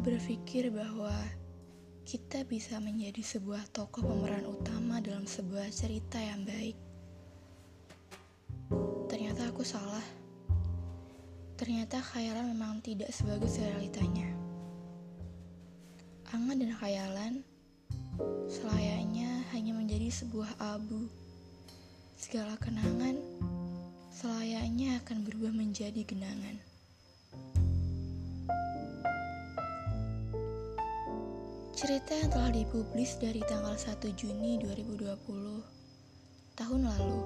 berpikir bahwa kita bisa menjadi sebuah tokoh pemeran utama dalam sebuah cerita yang baik. Ternyata aku salah. Ternyata khayalan memang tidak sebagus realitanya. Angan dan khayalan selayaknya hanya menjadi sebuah abu. Segala kenangan selayaknya akan berubah menjadi genangan. Cerita yang telah dipublis dari tanggal 1 Juni 2020 tahun lalu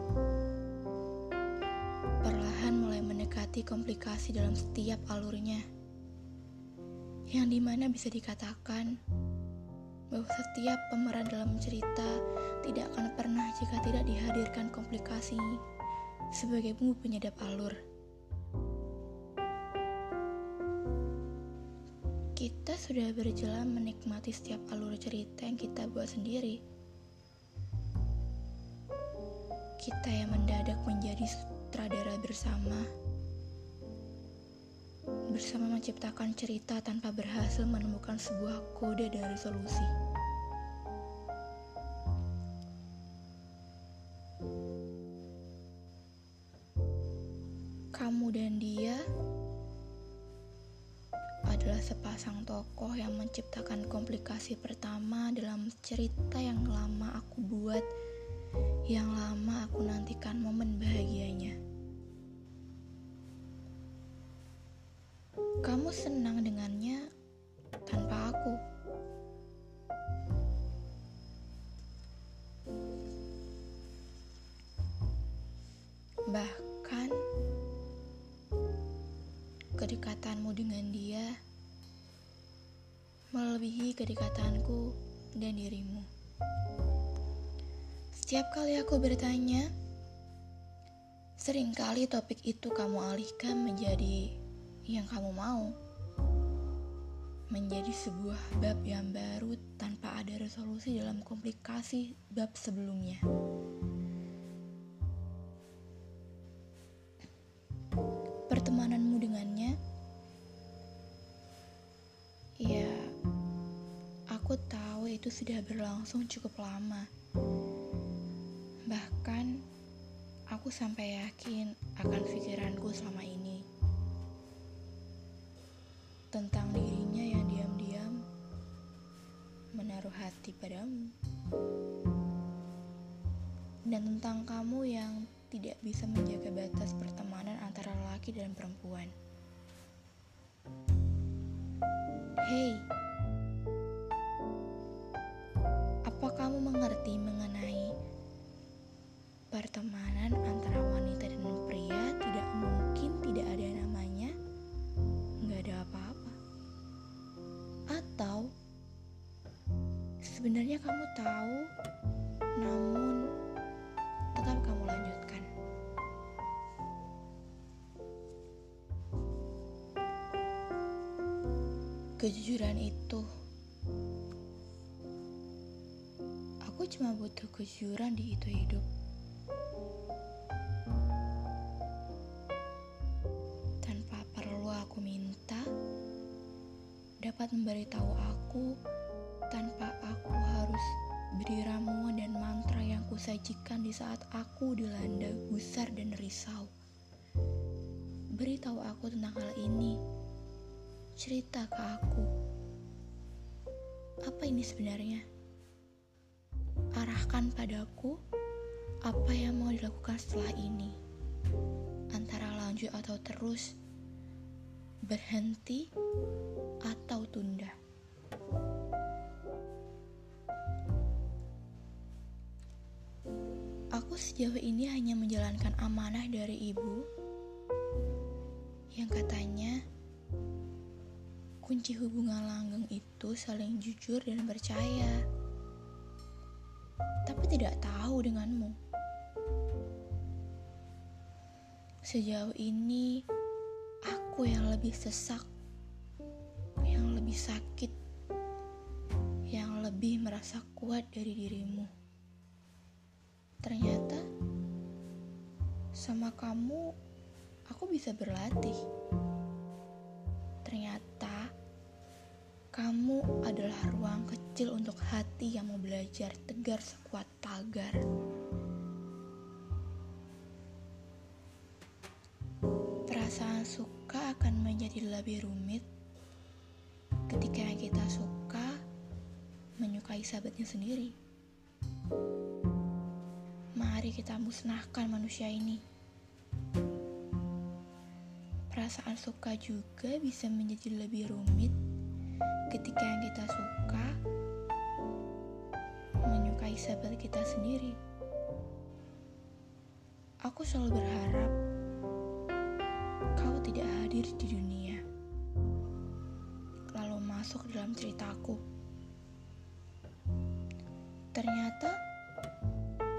perlahan mulai mendekati komplikasi dalam setiap alurnya yang di mana bisa dikatakan bahwa setiap pemeran dalam cerita tidak akan pernah jika tidak dihadirkan komplikasi sebagai bumbu penyedap alur. Sudah berjalan menikmati setiap alur cerita yang kita buat sendiri. Kita yang mendadak menjadi sutradara bersama. Bersama menciptakan cerita tanpa berhasil menemukan sebuah kode dan resolusi. Kamu dan dia adalah sepasang tokoh yang menciptakan komplikasi pertama dalam cerita yang lama aku buat, yang lama aku nantikan momen bahagianya. Kamu senang dengannya tanpa aku. Bahkan kedekatanmu dengan dia melebihi kedekatanku dan dirimu. Setiap kali aku bertanya, sering kali topik itu kamu alihkan menjadi yang kamu mau. Menjadi sebuah bab yang baru tanpa ada resolusi dalam komplikasi bab sebelumnya. Aku tahu itu sudah berlangsung cukup lama. Bahkan, aku sampai yakin akan pikiranku selama ini. Tentang dirinya yang diam-diam menaruh hati padamu. Dan tentang kamu yang tidak bisa menjaga batas pertemanan antara laki dan perempuan. Hei, sebenarnya kamu tahu, namun tetap kamu lanjutkan? kejujuran itu. Aku cuma butuh kejujuran di itu hidup. Tanpa perlu aku minta, dapat memberitahu aku tanpa aku harus beri ramuan dan mantra yang kusajikan di saat aku dilanda gusar dan risau. Beritahu aku tentang hal ini cerita ke aku. Apa ini sebenarnya? Arahkan padaku apa yang mau dilakukan setelah ini. Antara lanjut atau terus, berhenti atau tunda. Aku sejauh ini hanya menjalankan amanah dari ibu yang katanya Kunci hubungan langgeng itu saling jujur dan percaya. Tapi tidak tahu denganmu. Sejauh ini, aku yang lebih sesak, yang lebih sakit, yang lebih merasa kuat dari dirimu. Ternyata, sama kamu, aku bisa berlatih. Ternyata, Kamu adalah ruang kecil untuk hati yang mau belajar tegar sekuat tagar. Perasaan suka akan menjadi lebih rumit ketika kita suka menyukai sahabatnya sendiri. Kita musnahkan manusia ini. Perasaan suka juga bisa menjadi lebih rumit ketika yang kita suka menyukai sahabat kita sendiri. Aku selalu berharap kau tidak hadir di dunia, lalu masuk dalam ceritaku. Ternyata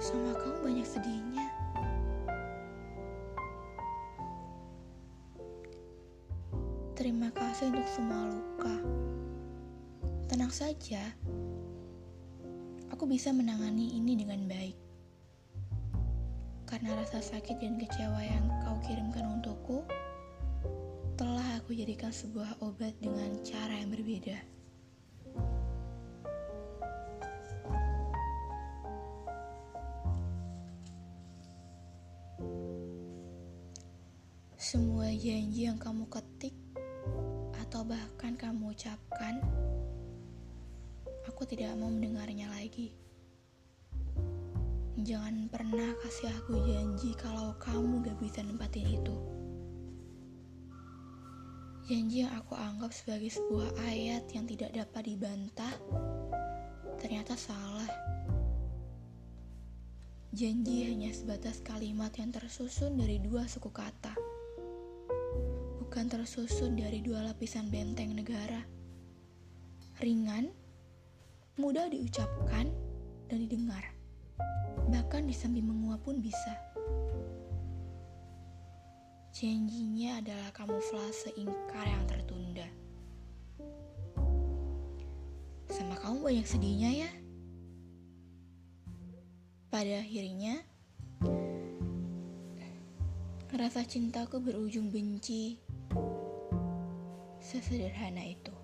sama kamu banyak sedihnya. Terima kasih untuk semua luka. Tenang saja, aku bisa menangani ini dengan baik. Karena rasa sakit dan kecewa yang kau kirimkan untukku telah aku jadikan sebuah obat dengan cara yang berbeda. Semua janji yang kamu ketik atau bahkan kamu ucapkan aku tidak mau mendengarnya lagi. Jangan pernah kasih aku janji kalau kamu gak bisa nempatin itu. Janji yang aku anggap sebagai sebuah ayat yang tidak dapat dibantah, ternyata salah. Janji hanya sebatas kalimat yang tersusun dari dua suku kata, bukan tersusun dari dua lapisan benteng negara. Ringan, mudah diucapkan dan didengar. Bahkan disambi menguap pun bisa. Janjinya adalah kamuflase ingkar yang tertunda. Sama kamu banyak sedihnya ya. Pada akhirnya, rasa cintaku berujung benci. Sesederhana itu.